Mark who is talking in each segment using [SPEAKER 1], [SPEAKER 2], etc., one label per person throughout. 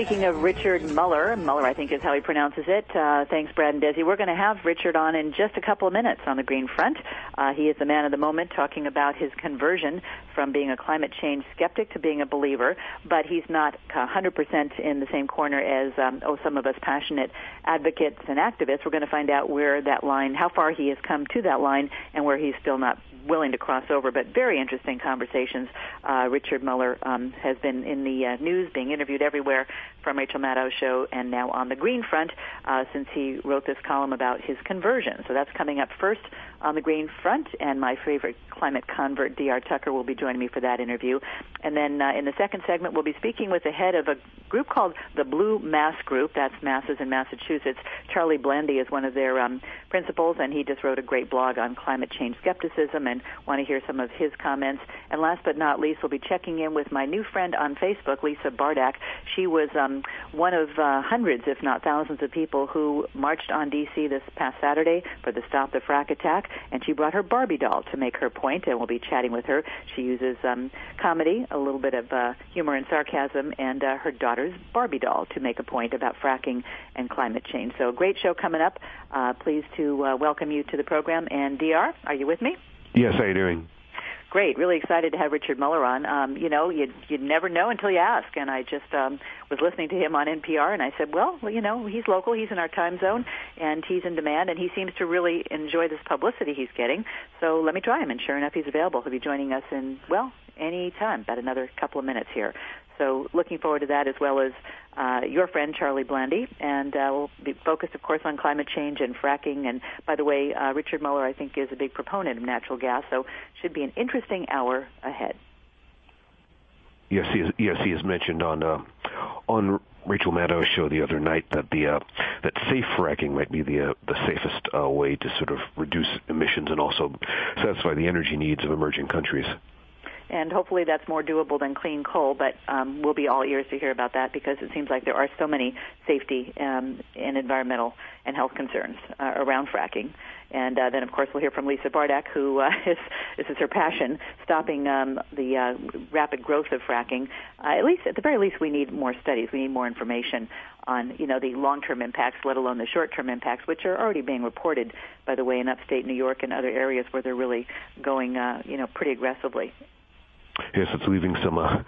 [SPEAKER 1] speaking of Richard Muller, Muller I think is how he pronounces it. Uh, thanks, Brad and Desi. We're going to have Richard on in just a couple of minutes on the Green Front. Uh, he is the man of the moment talking about his conversion from being a climate change skeptic to being a believer, but he's not 100% in the same corner as, um, oh, some of us passionate advocates and activists. We're going to find out where that line, how far he has come to that line, and where he's still not willing to cross over, but very interesting conversations. Uh, Richard Muller um, has been in the uh, news, being interviewed everywhere from Rachel Maddow's show, and now on the Green Front uh, since he wrote this column about his conversion. So that's coming up first on the Green Front, and my favorite climate convert, D.R. Tucker, will be joining me for that interview. And then uh, in the second segment, we'll be speaking with the head of a group called the Blue Mass Group. That's masses in Massachusetts. Charlie Blandy is one of their um, principals, and he just wrote a great blog on climate change skepticism and want to hear some of his comments. And last but not least, we'll be checking in with my new friend on Facebook, Lisa Bardak. She was um, one of uh, hundreds, if not thousands, of people who marched on D.C. this past Saturday for the Stop the Frack attack and she brought her Barbie doll to make her point, and we'll be chatting with her. She uses um, comedy, a little bit of uh, humor and sarcasm, and uh, her daughter's Barbie doll to make a point about fracking and climate change. So, a great show coming up. Uh, pleased to uh, welcome you to the program. And D.R., are you with me?
[SPEAKER 2] Yes, how are you doing?
[SPEAKER 1] Great. Really excited to have Richard Muller on. Um, you know, you'd, you'd never know until you ask. And I just um, was listening to him on NPR, and I said, well, well, you know, he's local, he's in our time zone, and he's in demand, and he seems to really enjoy this publicity he's getting. So let me try him. And sure enough, he's available. He'll be joining us in, well, any time, about another couple of minutes here. So looking forward to that as well as uh, your friend Charlie Blandy, and uh, we'll be focused, of course, on climate change and fracking. And by the way, uh, Richard Muller, I think, is a big proponent of natural gas, so should be an interesting hour ahead.
[SPEAKER 2] Yes, he has, yes, he has mentioned on uh, on Rachel Maddow's show the other night that the uh, that safe fracking might be the uh, the safest uh, way to sort of reduce emissions and also satisfy the energy needs of emerging countries
[SPEAKER 1] and hopefully that's more doable than clean coal. But um, we'll be all ears to hear about that because it seems like there are so many safety um, and environmental and health concerns uh, around fracking. And uh, then, of course, we'll hear from Lisa Bardak, who uh, is this is her passion, stopping um, the uh, rapid growth of fracking. Uh, at least, at the very least, we need more studies. We need more information on, you know, the long-term impacts, let alone the short-term impacts, which are already being reported, by the way, in upstate New York and other areas where they're really going, uh, you know, pretty aggressively.
[SPEAKER 2] Yes, it's leaving some uh,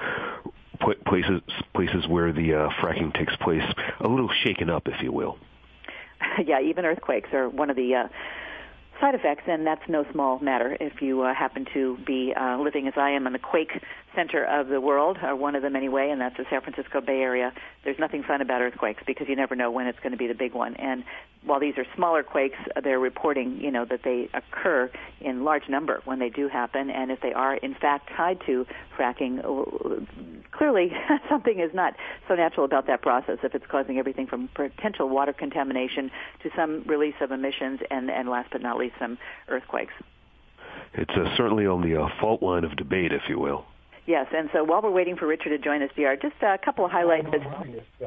[SPEAKER 2] places places where the uh, fracking takes place a little shaken up, if you will.
[SPEAKER 1] yeah, even earthquakes are one of the uh, side effects, and that's no small matter if you uh, happen to be uh, living as I am in the quake center of the world, or one of them anyway, and that's the San Francisco Bay Area. There's nothing fun about earthquakes because you never know when it's going to be the big one. And while these are smaller quakes, they're reporting, you know, that they occur in large number when they do happen, and if they are in fact tied to fracking, uh, clearly something is not so natural about that process if it's causing everything from potential water contamination to some release of emissions, and, and last but not least, some earthquakes.
[SPEAKER 2] It's uh, certainly on the uh, fault line of debate, if you will.
[SPEAKER 1] Yes, and so while we're waiting for Richard to join us, D.R., just a couple of highlights.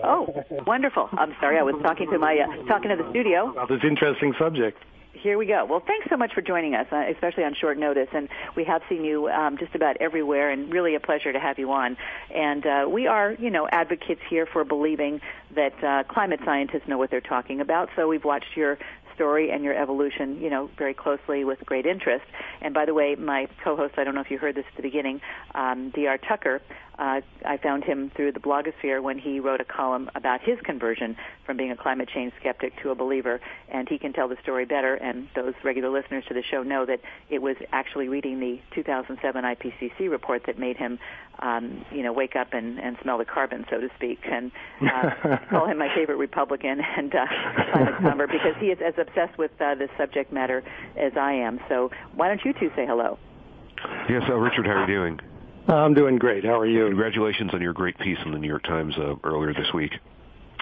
[SPEAKER 1] Oh, wonderful! I'm sorry, I was talking to my uh, talking to the studio
[SPEAKER 3] about this interesting subject.
[SPEAKER 1] Here we go. Well, thanks so much for joining us, uh, especially on short notice. And we have seen you um, just about everywhere, and really a pleasure to have you on. And uh, we are, you know, advocates here for believing that uh, climate scientists know what they're talking about. So we've watched your story and your evolution, you know, very closely with great interest. And by the way, my co-host, I don't know if you heard this at the beginning, um, Dr. Tucker, uh, I found him through the blogosphere when he wrote a column about his conversion from being a climate change skeptic to a believer, and he can tell the story better. And those regular listeners to the show know that it was actually reading the 2007 IPCC report that made him, um, you know, wake up and, and smell the carbon, so to speak. And uh, call him my favorite Republican and uh, climate convert because he is as obsessed with uh, this subject matter as I am. So why don't you two say hello?
[SPEAKER 2] Yes, uh, Richard, how are you doing?
[SPEAKER 3] I'm doing great. How are you?
[SPEAKER 2] Congratulations on your great piece in the New York Times uh, earlier this week.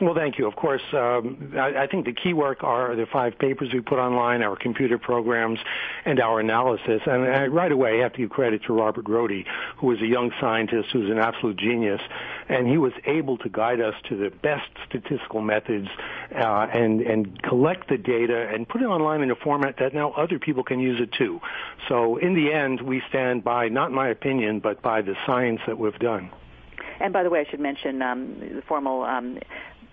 [SPEAKER 3] Well, thank you. Of course, um, I, I, think the key work are the five papers we put online, our computer programs, and our analysis. And I, right away, I have to give credit to Robert Rohde, who was a young scientist who's an absolute genius, and he was able to guide us to the best statistical methods uh, and and collect the data and put it online in a format that now other people can use it too. So in the end, we stand by not my opinion, but by the science that we've done.
[SPEAKER 1] And by the way, I should mention um, the formal um,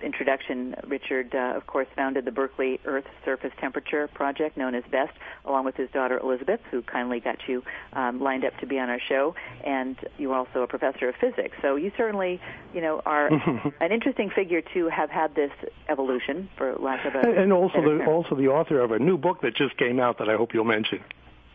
[SPEAKER 1] introduction, Richard, uh, of course, founded the Berkeley Earth Surface Temperature Project, known as BEST, along with his daughter Elizabeth, who kindly got you um, lined up to be on our show. And you're also a professor of physics, so you certainly, you know, are an interesting figure to have had this evolution, for lack of a
[SPEAKER 3] and also the
[SPEAKER 1] term.
[SPEAKER 3] also the author of a new book that just came out that I hope you'll mention.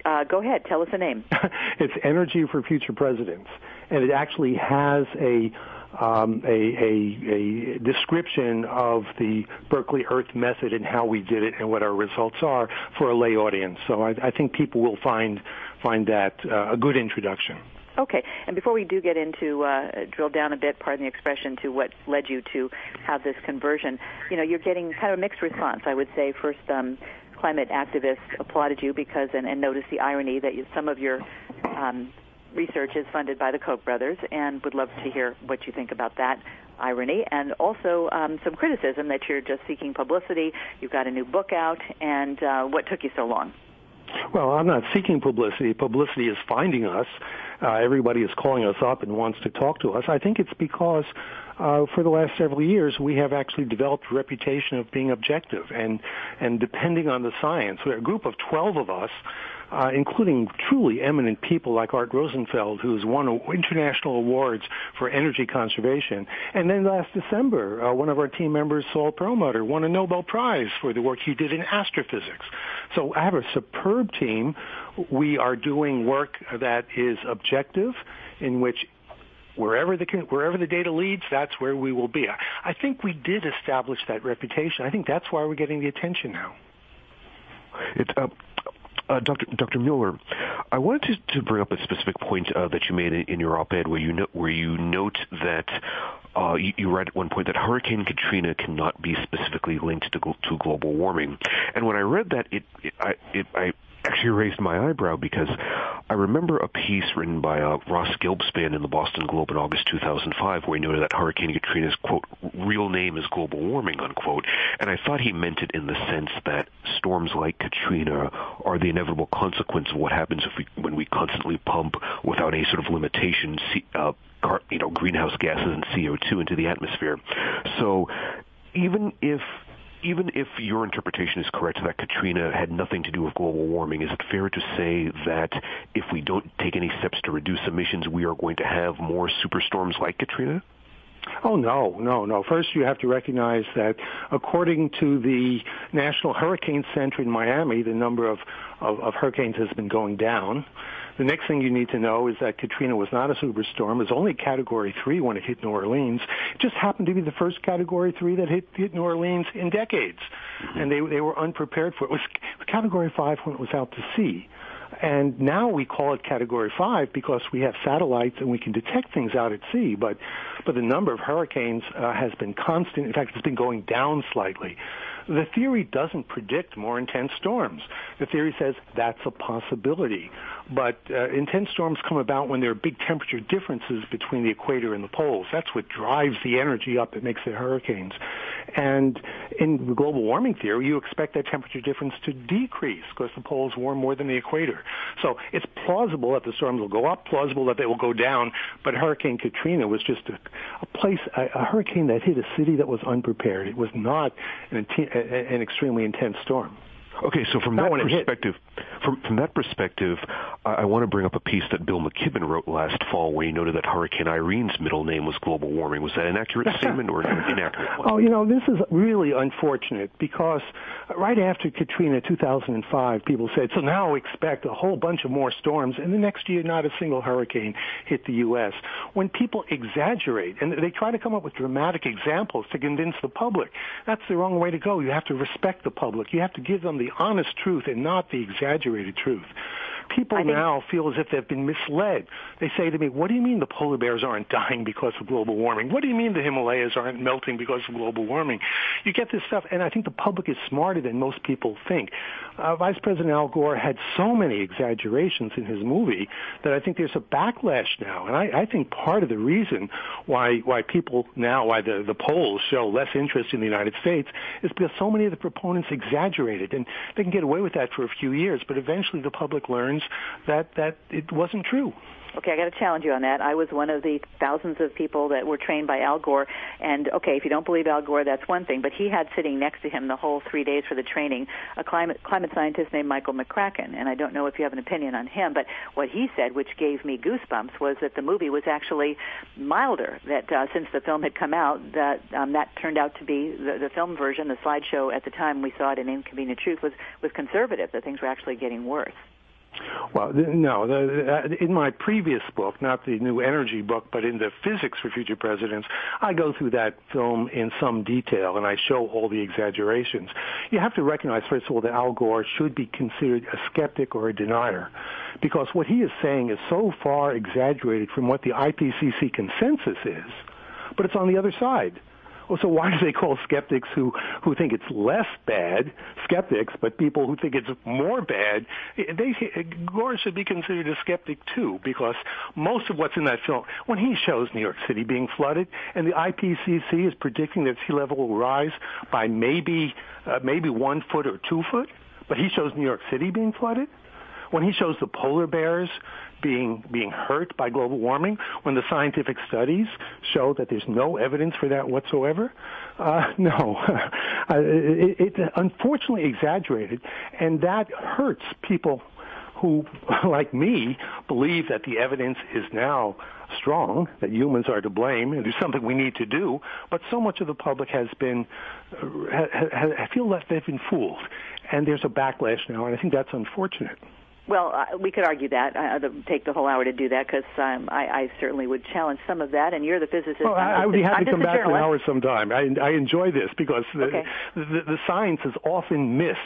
[SPEAKER 1] Uh, go ahead, tell us the name.
[SPEAKER 3] it's Energy for Future Presidents, and it actually has a um, a, a, a, description of the Berkeley Earth method and how we did it and what our results are for a lay audience. So I, I think people will find find that uh, a good introduction.
[SPEAKER 1] Okay, and before we do get into uh, drill down a bit, pardon the expression, to what led you to have this conversion, you know, you're getting kind of a mixed response. I would say first, um, climate activists applauded you because, and, and noticed the irony that you, some of your um, research is funded by the Koch brothers, and would love to hear what you think about that irony, and also um, some criticism that you're just seeking publicity. You've got a new book out, and uh, what took you so long?
[SPEAKER 3] Well, I'm not seeking publicity. Publicity is finding us. Uh, everybody is calling us up and wants to talk to us. I think it's because uh, for the last several years we have actually developed a reputation of being objective and and depending on the science. We're a group of 12 of us uh, including truly eminent people like Art Rosenfeld, who's won international awards for energy conservation. And then last December, uh, one of our team members, Saul Perlmutter, won a Nobel Prize for the work he did in astrophysics. So I have a superb team. We are doing work that is objective, in which wherever the wherever the data leads, that's where we will be. I think we did establish that reputation. I think that's why we're getting the attention now.
[SPEAKER 2] It, uh, uh, Dr. Dr. Muller, I wanted to, to bring up a specific point uh, that you made in, in your op-ed where you no, where you note that uh, you, you read at one point that Hurricane Katrina cannot be specifically linked to, to global warming, and when I read that, it, it I it, I actually raised my eyebrow because I remember a piece written by uh, Ross Gelbspan in the Boston Globe in August 2005 where he noted that Hurricane Katrina's, quote, real name is global warming, unquote. And I thought he meant it in the sense that storms like Katrina are the inevitable consequence of what happens if we, when we constantly pump without any sort of limitation, uh, you know, greenhouse gases and CO2 into the atmosphere. So even if even if your interpretation is correct that Katrina had nothing to do with global warming, is it fair to say that if we don't take any steps to reduce emissions, we are going to have more superstorms like Katrina?
[SPEAKER 3] Oh no, no, no. First, you have to recognize that according to the National Hurricane Center in Miami, the number of, of, of hurricanes has been going down. The next thing you need to know is that Katrina was not a superstorm. It was only Category 3 when it hit New Orleans. It just happened to be the first Category 3 that hit, hit New Orleans in decades. Mm-hmm. And they, they were unprepared for it. It was Category 5 when it was out to sea. And now we call it category five because we have satellites and we can detect things out at sea. But, but the number of hurricanes uh, has been constant. In fact, it's been going down slightly. The theory doesn't predict more intense storms. The theory says that's a possibility. But uh, intense storms come about when there are big temperature differences between the equator and the poles. That's what drives the energy up that makes the hurricanes. And in the global warming theory, you expect that temperature difference to decrease because the poles warm more than the equator. So it's plausible that the storms will go up, plausible that they will go down, but Hurricane Katrina was just a, a place, a, a hurricane that hit a city that was unprepared. It was not an, an extremely intense storm.
[SPEAKER 2] Okay, so from that perspective, from from that perspective, I, I want to bring up a piece that Bill McKibben wrote last fall, where he noted that Hurricane Irene's middle name was global warming. Was that an accurate statement or an inaccurate one?
[SPEAKER 3] Oh, you know, this is really unfortunate because right after Katrina 2005, people said, so now expect a whole bunch of more storms, and the next year not a single hurricane hit the U.S. When people exaggerate and they try to come up with dramatic examples to convince the public, that's the wrong way to go. You have to respect the public. You have to give them the honest truth and not the exaggerated truth people now feel as if they've been misled. They say to me, what do you mean the polar bears aren't dying because of global warming? What do you mean the Himalayas aren't melting because of global warming? You get this stuff, and I think the public is smarter than most people think. Uh, Vice President Al Gore had so many exaggerations in his movie that I think there's a backlash now, and I, I think part of the reason why why people now, why the the polls show less interest in the United States, is because so many of the proponents exaggerated, and they can get away with that for a few years, but eventually the public learns that that it wasn't true.
[SPEAKER 1] Okay, I got to challenge you on that. I was one of the thousands of people that were trained by Al Gore, and okay, if you don't believe Al Gore, that's one thing. But he had sitting next to him the whole three days for the training a climate climate scientist named Michael McCracken, and I don't know if you have an opinion on him, but what he said, which gave me goosebumps, was that the movie was actually milder. That uh, since the film had come out, that um, that turned out to be the, the film version, the slideshow at the time we saw it in Inconvenient Truth was was conservative. That things were actually getting worse.
[SPEAKER 3] Well, no. In my previous book, not the new energy book, but in the physics for future presidents, I go through that film in some detail and I show all the exaggerations. You have to recognize, first of all, that Al Gore should be considered a skeptic or a denier because what he is saying is so far exaggerated from what the IPCC consensus is, but it's on the other side. Well, so why do they call skeptics who, who think it's less bad skeptics, but people who think it's more bad, they, Gore should be considered a skeptic too, because most of what's in that film, when he shows New York City being flooded, and the IPCC is predicting that sea level will rise by maybe, uh, maybe one foot or two foot, but he shows New York City being flooded, when he shows the polar bears being being hurt by global warming when the scientific studies show that there's no evidence for that whatsoever? Uh, no, uh, it, it's unfortunately exaggerated, and that hurts people who, like me, believe that the evidence is now strong, that humans are to blame, and there's something we need to do. But so much of the public has been, uh, I feel that they've been fooled, and there's a backlash now, and I think that's unfortunate.
[SPEAKER 1] Well, uh, we could argue that. I, uh, take the whole hour to do that because um, I, I certainly would challenge some of that. And you're the physicist.
[SPEAKER 3] Well, I, I would be happy to come back for an hour sometime. I, I enjoy this because the,
[SPEAKER 1] okay.
[SPEAKER 3] the, the science is often missed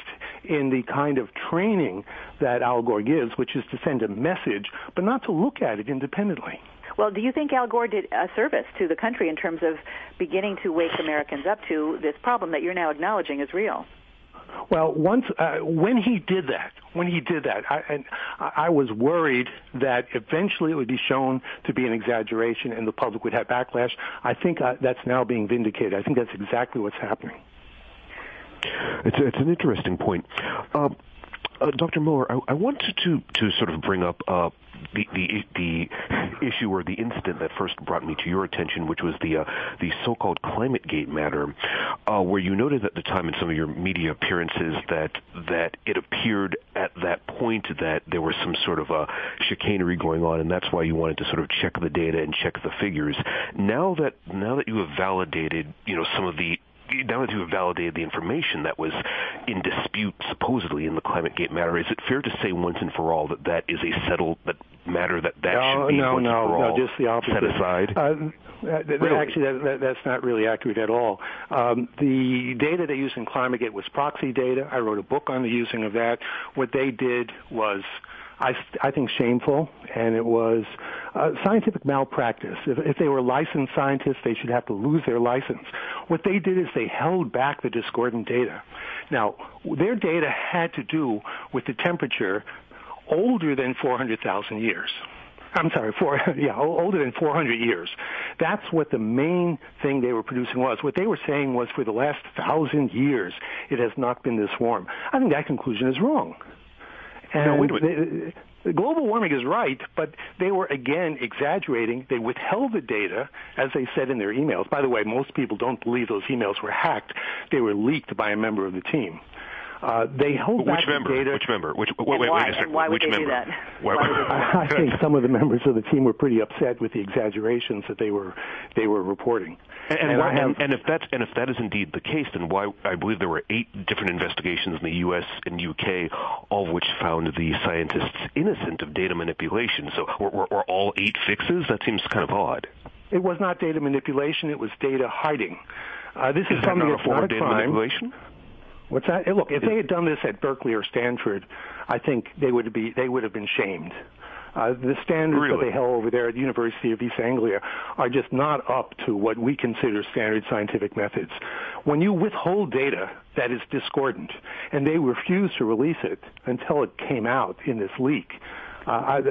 [SPEAKER 3] in the kind of training that Al Gore gives, which is to send a message, but not to look at it independently.
[SPEAKER 1] Well, do you think Al Gore did a service to the country in terms of beginning to wake Americans up to this problem that you're now acknowledging is real?
[SPEAKER 3] Well, once uh, when he did that, when he did that, I, and I was worried that eventually it would be shown to be an exaggeration and the public would have backlash. I think uh, that's now being vindicated. I think that's exactly what's happening.
[SPEAKER 2] It's, it's an interesting point. Uh, uh, Dr. Miller, I, I, wanted to, to sort of bring up uh, the, the the issue or the incident that first brought me to your attention, which was the uh, the so-called climate gate matter, uh, where you noted at the time in some of your media appearances that that it appeared at that point that there was some sort of a chicanery going on, and that's why you wanted to sort of check the data and check the figures. Now that now that you have validated, you know, some of the now that you have validated the information that was in dispute supposedly in the climate gate matter, is it fair to say once and for all that that is a settled that matter that that
[SPEAKER 3] no,
[SPEAKER 2] should be
[SPEAKER 3] no, no,
[SPEAKER 2] and for all
[SPEAKER 3] no, just the opposite.
[SPEAKER 2] set aside? Uh,
[SPEAKER 3] really? Actually, that, that, that's not really accurate at all. Um, the data they used in ClimateGate was proxy data. I wrote a book on the using of that. What they did was I, I think shameful, and it was uh, scientific malpractice. If, if they were licensed scientists, they should have to lose their license. What they did is they held back the discordant data. Now, their data had to do with the temperature older than 400,000 years. I'm sorry, four, yeah, older than 400 years. That's what the main thing they were producing was. What they were saying was for the last thousand years, it has not been this warm. I think that conclusion is wrong. And
[SPEAKER 2] no, wait a minute.
[SPEAKER 3] The, global warming is right, but they were again exaggerating. They withheld the data, as they said in their emails. By the way, most people don't believe those emails were hacked. They were leaked by a member of the team. Uh, they hold
[SPEAKER 2] Which
[SPEAKER 3] back
[SPEAKER 2] member?
[SPEAKER 3] the data.
[SPEAKER 2] Which member? Which, wait, wait, wait a second.
[SPEAKER 1] And why would
[SPEAKER 2] Which
[SPEAKER 1] they
[SPEAKER 2] member?
[SPEAKER 1] do that?
[SPEAKER 2] Why,
[SPEAKER 1] Why would they do that?
[SPEAKER 3] I think some of the members of the team were pretty upset with the exaggerations that they were they were reporting.
[SPEAKER 2] And, and,
[SPEAKER 3] And
[SPEAKER 2] why,
[SPEAKER 3] have-
[SPEAKER 2] and, and if that's and if that is indeed the case, then why I believe there were eight different investigations in the U.S. and U.K., all of which found the scientists innocent of data manipulation. So were, were, were all eight fixes? That seems kind of odd.
[SPEAKER 3] It was not data manipulation; it was data hiding. Uh, this is,
[SPEAKER 2] Is that
[SPEAKER 3] something
[SPEAKER 2] not a form
[SPEAKER 3] not
[SPEAKER 2] of
[SPEAKER 3] a
[SPEAKER 2] data
[SPEAKER 3] crime.
[SPEAKER 2] manipulation?
[SPEAKER 3] What's that? Hey, Look, if they had done this at Berkeley or Stanford, I think they would be they would have been shamed. Uh, the standards
[SPEAKER 2] Really?
[SPEAKER 3] that they held over there at the University of East Anglia are just not up to what we consider standard scientific methods. When you withhold data that is discordant, and they refuse to release it until it came out in this leak, Uh, I,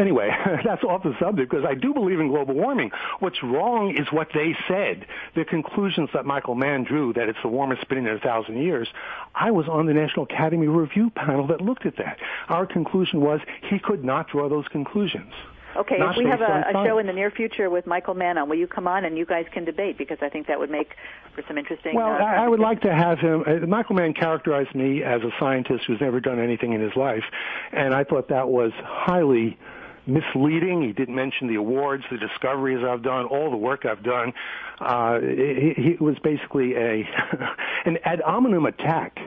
[SPEAKER 3] anyway, that's off the subject because I do believe in global warming. What's wrong is what they said. The conclusions that Michael Mann drew that it's the warmest been in a thousand years. I was on the National Academy Review panel that looked at that. Our conclusion was he could not draw those conclusions.
[SPEAKER 1] Okay, if we have a, a show in the near future with Michael Mann will you come on and you guys can debate because I think that would make for some interesting.
[SPEAKER 3] Well,
[SPEAKER 1] uh,
[SPEAKER 3] I, I would like to have him. Uh, Michael Mann characterized me as a scientist who's never done anything in his life, and I thought that was highly misleading. He didn't mention the awards, the discoveries I've done, all the work I've done. Uh, he, he was basically a an ad hominem attack,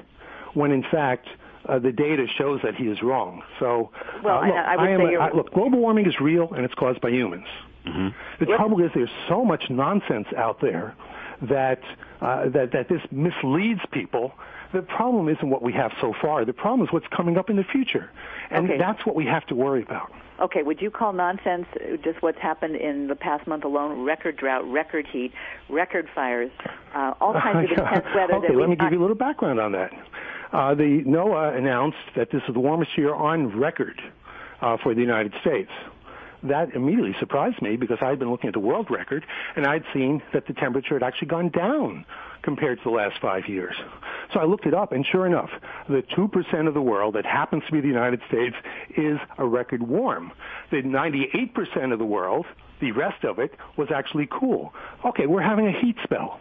[SPEAKER 3] when in fact uh, the data shows that he is wrong. So,
[SPEAKER 1] well,
[SPEAKER 3] uh, look,
[SPEAKER 1] I, I would
[SPEAKER 3] I am
[SPEAKER 1] say
[SPEAKER 3] a,
[SPEAKER 1] you're...
[SPEAKER 3] I, look, global warming is real and it's caused by humans.
[SPEAKER 2] Mm-hmm.
[SPEAKER 3] The
[SPEAKER 1] Yep.
[SPEAKER 3] trouble is there's so much nonsense out there that uh, that that this misleads people. The problem isn't what we have so far. The problem is what's coming up in the future, and
[SPEAKER 1] Okay.
[SPEAKER 3] that's what we have to worry about.
[SPEAKER 1] Okay, would you call nonsense uh, just what's happened in the past month alone? Record drought, record heat, record fires, uh, all kinds of intense weather.
[SPEAKER 3] That Okay,
[SPEAKER 1] that
[SPEAKER 3] let
[SPEAKER 1] we
[SPEAKER 3] me give you a little background on that. Uh, the NOAA announced that this is the warmest year on record uh, for the United States. That immediately surprised me because I had been looking at the world record and I'd seen that the temperature had actually gone down compared to the last five years. So I looked it up and sure enough, the 2% of the world that happens to be the United States is a record warm. The 98% of the world, the rest of it, was actually cool. Okay, we're having a heat spell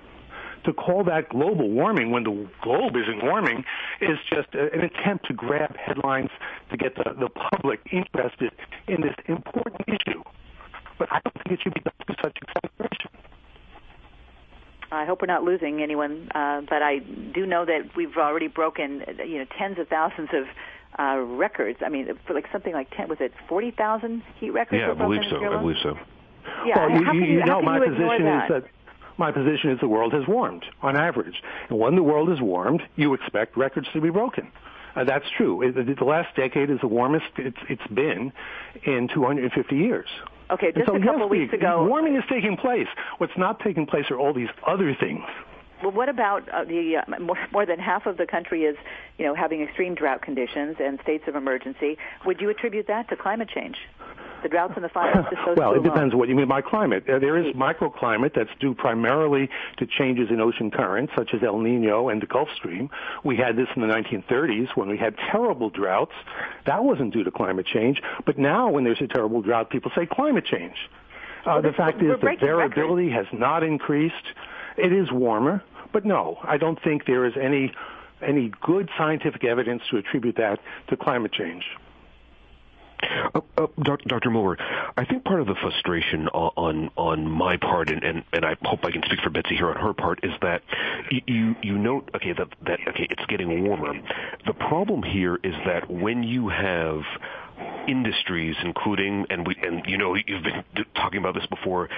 [SPEAKER 3] to call that global warming when the globe isn't warming is just a, an attempt to grab headlines to get the, the public interested in this important issue. But I don't think it should be done through such exaggeration.
[SPEAKER 1] I hope we're not losing anyone, uh, but I do know that we've already broken, uh, you know, tens of thousands of uh, records. I mean, for like something like ten, was it forty thousand heat records?
[SPEAKER 2] Yeah, I believe so. I believe so.
[SPEAKER 1] Yeah,
[SPEAKER 3] well, you,
[SPEAKER 1] how
[SPEAKER 3] you,
[SPEAKER 1] can you,
[SPEAKER 3] you
[SPEAKER 1] how
[SPEAKER 3] know,
[SPEAKER 1] can
[SPEAKER 3] my
[SPEAKER 1] you
[SPEAKER 3] position
[SPEAKER 1] that?
[SPEAKER 3] is that my position is the world has warmed on average, and when the world is warmed, you expect records to be broken. Uh, that's true. It, the, the last decade is the warmest it's, it's been in 250 years.
[SPEAKER 1] Okay, just
[SPEAKER 3] so
[SPEAKER 1] a couple
[SPEAKER 3] yes,
[SPEAKER 1] weeks
[SPEAKER 3] the,
[SPEAKER 1] ago.
[SPEAKER 3] warming is taking place. What's not taking place are all these other things.
[SPEAKER 1] Well, what about uh, the uh, more, more than half of the country is, you know, having extreme drought conditions and states of emergency? Would you attribute that to climate change? The droughts and the fires just so
[SPEAKER 3] well, it depends what you mean by climate. Uh, there is microclimate that's due primarily to changes in ocean currents, such as El Nino and the Gulf Stream. We had this in the 1930s when we had terrible droughts. That wasn't due to climate change. But now, when there's a terrible drought, people say climate change. Uh,
[SPEAKER 1] Well,
[SPEAKER 3] the fact is the variability has not increased. It is warmer, but no, I don't think there is any any good scientific evidence to attribute that to climate change.
[SPEAKER 2] Uh, uh, Dr. Muller, I think part of the frustration on on, my part, and, and, and I hope I can speak for Betsy here on her part, is that you you, you note okay that that okay it's getting warmer. The problem here is that when you have industries, including and we and you know you've been talking about this before.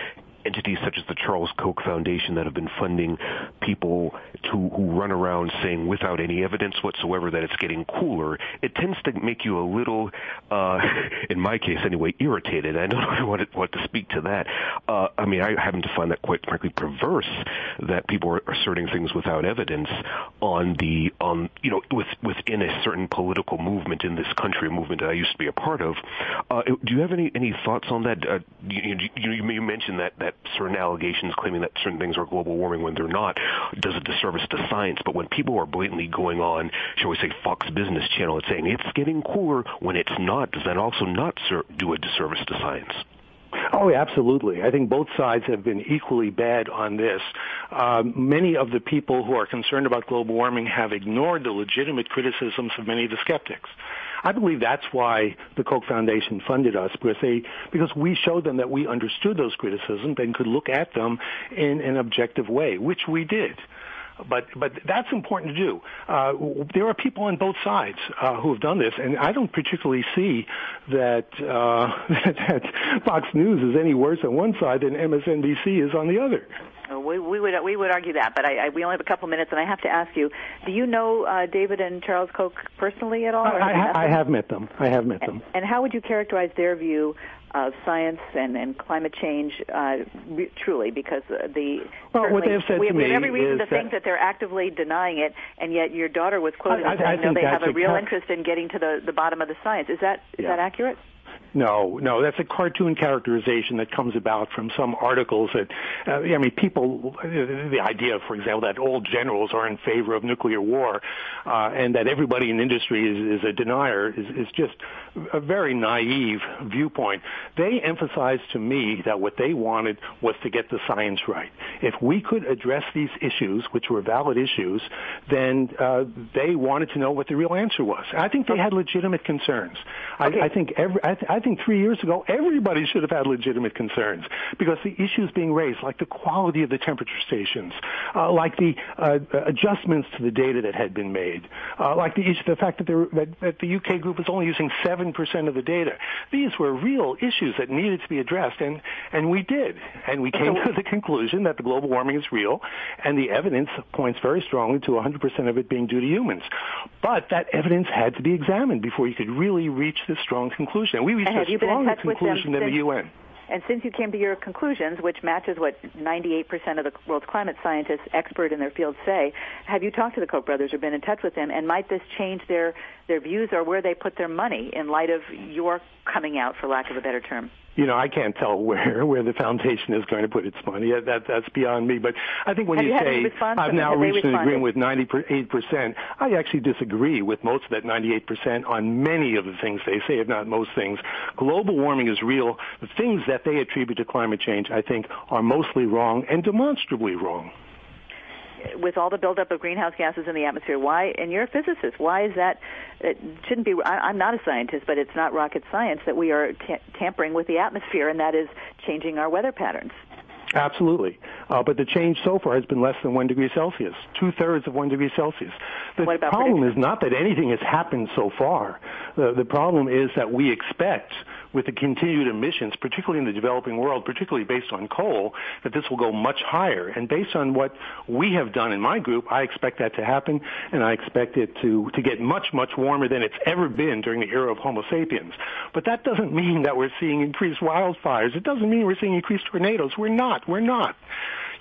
[SPEAKER 2] Entities such as the Charles Koch Foundation that have been funding people to who run around saying without any evidence whatsoever that it's getting cooler, it tends to make you a little, uh, in my case anyway, irritated. I don't want to, want to speak to that. Uh, I mean, I happen to find that quite frankly perverse that people are asserting things without evidence on the on you know with within a certain political movement in this country, a movement that I used to be a part of. Uh, do you have any any thoughts on that? Uh, you, you, you mentioned that that certain allegations claiming that certain things are global warming when they're not does a disservice to science. But when people are blatantly going on, shall we say, Fox Business Channel and saying it's getting cooler when it's not, does that also not ser- do a disservice to science?
[SPEAKER 3] Oh, absolutely. I think both sides have been equally bad on this. Um, many of the people who are concerned about global warming have ignored the legitimate criticisms of many of the skeptics. I believe that's why the Koch Foundation funded us because they because we showed them that we understood those criticisms and could look at them in an objective way, which we did. But but that's important to do. Uh, there are people on both sides uh, who have done this, and I don't particularly see that, uh, that Fox News is any worse on one side than MSNBC is on the other.
[SPEAKER 1] Uh, We, we would we would argue that, but I, I, we only have a couple minutes, and I have to ask you: Do you know uh, David and Charles Koch personally at all?
[SPEAKER 3] I,
[SPEAKER 1] have met
[SPEAKER 3] I, I
[SPEAKER 1] them?
[SPEAKER 3] have met them. I have met them.
[SPEAKER 1] And how would you characterize their view of science and, and climate change uh, re- truly? Because uh, the
[SPEAKER 3] Well, what they have said
[SPEAKER 1] we,
[SPEAKER 3] to
[SPEAKER 1] we have every reason to think
[SPEAKER 3] that-
[SPEAKER 1] that they're actively denying it, and yet your daughter was quoted as saying, "No, they have a real interest in getting to the, the bottom of the science." Is that is
[SPEAKER 3] Yeah.
[SPEAKER 1] that accurate?
[SPEAKER 3] No, no, that's a cartoon characterization that comes about from some articles that, uh, I mean, people, the idea, for example, that all generals are in favor of nuclear war, uh, and that everybody in industry is, is a denier is, is just a very naive viewpoint. They emphasized to me that what they wanted was to get the science right. If we could address these issues, which were valid issues, then uh, they wanted to know what the real answer was. I think they had legitimate concerns. Okay. I, I think every, I, th- I think three years ago, everybody should have had legitimate concerns because the issues being raised, like the quality of the temperature stations, uh, like the uh, adjustments to the data that had been made, uh, like the issue, the fact that, there, that, that the UK group was only using 7% of the data. These were real issues that needed to be addressed, and, and we did. And we came to the conclusion that the global warming is real, and the evidence points very strongly to 100% of it being due to humans. But that evidence had to be examined before you could really reach this strong conclusion. And we reached
[SPEAKER 1] and
[SPEAKER 3] a stronger conclusion than
[SPEAKER 1] the
[SPEAKER 3] UN.
[SPEAKER 1] And since you came to your conclusions, which matches what 98% of the world's climate scientists, expert in their field, say, have you talked to the Koch brothers or been in touch with them? And might this change their, their views or where they put their money in light of your coming out, for lack of a better term?
[SPEAKER 3] You know, I can't tell where where the foundation is going to put its money. That that's beyond me. But I think when you,
[SPEAKER 1] you
[SPEAKER 3] say I've now reached an agreement with 98 percent, I actually disagree with most of that 98 percent on many of the things they say, if not most things. Global warming is real. The things that they attribute to climate change, I think, are mostly wrong and demonstrably wrong
[SPEAKER 1] with all the buildup of greenhouse gases in the atmosphere, why, and you're a physicist, why is that? It shouldn't be, I, I'm not a scientist, but it's not rocket science that we are t- tampering with the atmosphere, and that is changing our weather patterns.
[SPEAKER 3] Absolutely. Uh, but the change so far has been less than one degree Celsius, two thirds of one degree Celsius. The problem is not that anything has happened so far. The, the problem is that we expect with the continued emissions, particularly in the developing world, particularly based on coal, that this will go much higher. And based on what we have done in my group, I expect that to happen, and I expect it to, to get much, much warmer than it's ever been during the era of Homo sapiens. But that doesn't mean that we're seeing increased wildfires. It doesn't mean we're seeing increased tornadoes. We're not. We're not.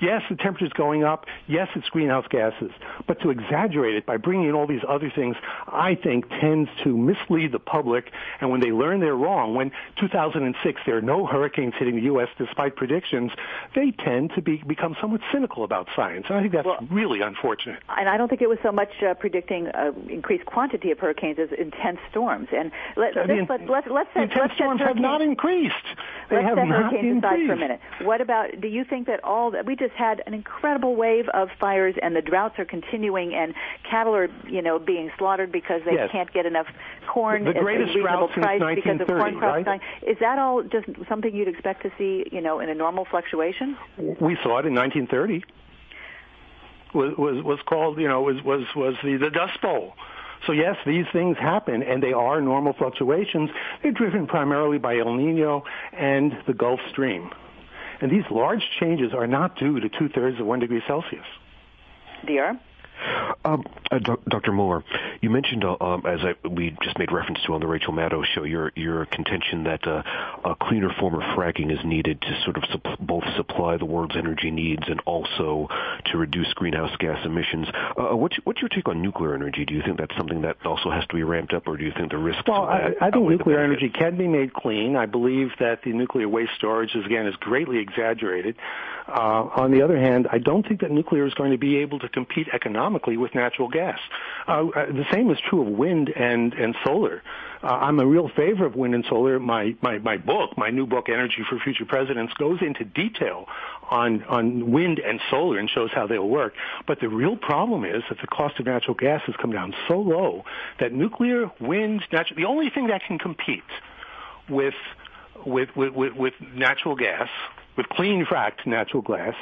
[SPEAKER 3] Yes, the temperature's going up. Yes, it's greenhouse gases. But to exaggerate it by bringing in all these other things, I think tends to mislead the public. And when they learn they're wrong, when 2006 there are no hurricanes hitting the U.S. despite predictions, they tend to be, become somewhat cynical about science. And I think that's well, really unfortunate.
[SPEAKER 1] And I don't think it was so much uh, predicting uh, increased quantity of hurricanes as intense storms. And let, us
[SPEAKER 3] mean,
[SPEAKER 1] let, let, let's
[SPEAKER 3] set, intense
[SPEAKER 1] let's
[SPEAKER 3] storms have not increased. They
[SPEAKER 1] let's
[SPEAKER 3] have
[SPEAKER 1] set
[SPEAKER 3] not
[SPEAKER 1] hurricanes
[SPEAKER 3] increased.
[SPEAKER 1] aside for a minute. What about? Do you think that all that we just had an incredible wave of fires, and the droughts are continuing, and cattle are, you know, being slaughtered because they
[SPEAKER 3] yes.
[SPEAKER 1] can't get enough corn
[SPEAKER 3] the
[SPEAKER 1] at
[SPEAKER 3] greatest
[SPEAKER 1] a reasonable price
[SPEAKER 3] since
[SPEAKER 1] because of corn crops
[SPEAKER 3] right?
[SPEAKER 1] dying. Is that all just something you'd expect to see, you know, in a normal fluctuation?
[SPEAKER 3] We saw it in 1930. Was was was called, you know, was was was the the Dust Bowl. So yes, these things happen, and they are normal fluctuations. They're driven primarily by El Nino and the Gulf Stream. And these large changes are not due to two-thirds of one degree Celsius.
[SPEAKER 2] Um, uh, Dr. Muller, you mentioned, uh, um, as I, we just made reference to on the Rachel Maddow show, your your contention that uh, a cleaner form of fracking is needed to sort of both supply the world's energy needs and also to reduce greenhouse gas emissions. Uh, what's, what's your take on nuclear energy? Do you think that's something that also has to be ramped up, or do you think the risks?
[SPEAKER 3] Well, I, I think nuclear energy can be made clean. I believe that the nuclear waste storage is again is greatly exaggerated. Uh, on the other hand, I don't think that nuclear is going to be able to compete economically with natural gas. Uh, uh, the same is true of wind and and solar. Uh, I'm a real favor of wind and solar. My, my my book, my new book, Energy for Future Presidents, goes into detail on on wind and solar and shows how they'll work. But the real problem is that the cost of natural gas has come down so low that nuclear, wind, natural, the only thing that can compete with with with, with, with natural gas with clean fracked natural gas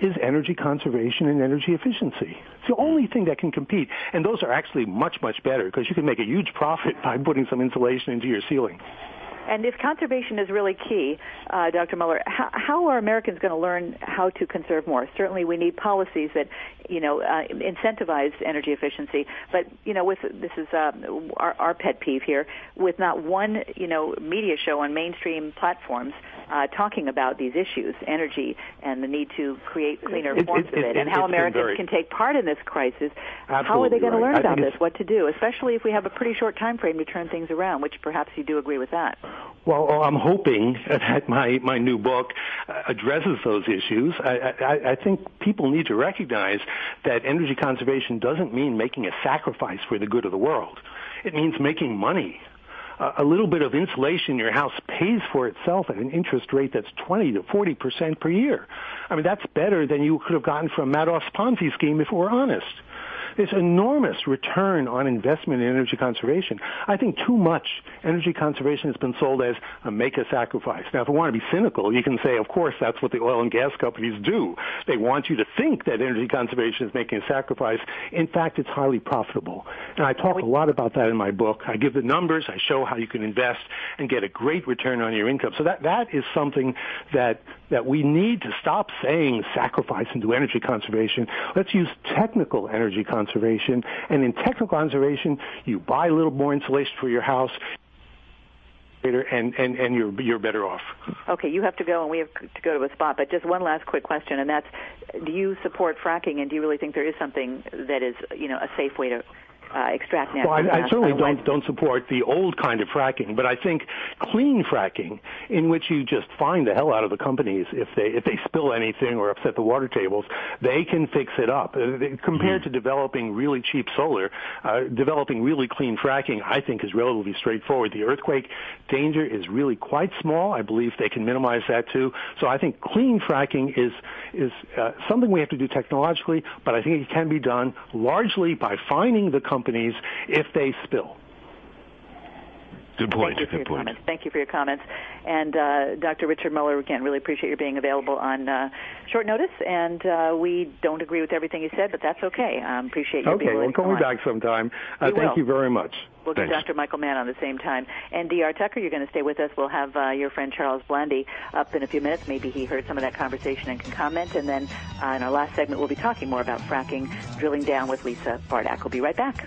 [SPEAKER 3] is energy conservation and energy efficiency. It's the only thing that can compete. And those are actually much, much better because you can make a huge profit by putting some insulation into your ceiling.
[SPEAKER 1] And if conservation is really key, uh, Dr. Muller, how, how, are Americans going to learn how to conserve more? Certainly, we need policies that, you know, uh, incentivize energy efficiency. But you know, with this is uh, our, our, pet peeve here, with not one, you know, media show on mainstream platforms uh, talking about these issues, energy, and the need to create cleaner
[SPEAKER 3] it,
[SPEAKER 1] forms
[SPEAKER 3] it,
[SPEAKER 1] of it, and how Americans
[SPEAKER 3] very,
[SPEAKER 1] can take part in this crisis. How are they going
[SPEAKER 3] right.
[SPEAKER 1] to learn
[SPEAKER 3] I
[SPEAKER 1] about this? What to do, especially if we have a pretty short time frame to turn things around, which perhaps you do agree with that.
[SPEAKER 3] Well, oh, I'm hoping that my, my new book uh, addresses those issues. I, I, I think people need to recognize that energy conservation doesn't mean making a sacrifice for the good of the world. It means making money a little bit of insulation in your house pays for itself at an interest rate that's 20 to 40 percent per year. I mean, that's better than you could have gotten from Madoff's Ponzi scheme if we're honest. There's enormous return on investment in energy conservation. I think too much energy conservation has been sold as a make a sacrifice. Now, if we want to be cynical, you can say, of course, that's what the oil and gas companies do. They want you to think that energy conservation is making a sacrifice. In fact, it's highly profitable. And I talk a lot about that in my book. I give the numbers. I show how you can invest and get a great return on your income. So that, that is something that, that we need to stop saying sacrifice and do energy conservation. Let's use technical energy conservation conservation. And in technical conservation, you buy a little more insulation for your house and, and, and you're, you're better off.
[SPEAKER 1] Okay, you have to go and we have to go to a spot, but just one last quick question, and that's, do you support fracking and do you really think there is something that is, you know, a safe way to uh, extract natural
[SPEAKER 3] well, I,
[SPEAKER 1] gas.
[SPEAKER 3] I certainly don't don't support the old kind of fracking, but I think clean fracking, in which you just find the hell out of the companies if they if they spill anything or upset the water tables, they can fix it up. Uh, compared mm-hmm. to developing really cheap solar, uh, developing really clean fracking, I think is relatively straightforward. The earthquake danger is really quite small. I believe they can minimize that too. So I think clean fracking is is uh, something we have to do technologically, but I think it can be done largely by finding the companies companies if they spill.
[SPEAKER 2] Good point.
[SPEAKER 1] Thank you for
[SPEAKER 2] Good
[SPEAKER 1] your
[SPEAKER 2] point.
[SPEAKER 1] comments. Thank you for your comments. And uh, Dr. Richard Muller, again, really appreciate your being available on uh, short notice. And uh, we don't agree with everything you said, but that's okay. Um, appreciate you being here.
[SPEAKER 3] okay,
[SPEAKER 1] being
[SPEAKER 3] willing well, call me back sometime.
[SPEAKER 1] Uh,
[SPEAKER 3] thank
[SPEAKER 1] will.
[SPEAKER 3] you very much.
[SPEAKER 1] We'll get Dr. Michael Mann on the same time. And D.R. Tucker, you're going to stay with us. We'll have uh, your friend Charles Blandy up in a few minutes. Maybe he heard some of that conversation and can comment. And then uh, in our last segment, we'll be talking more about fracking, drilling down with Lisa Bardak. We'll be right back.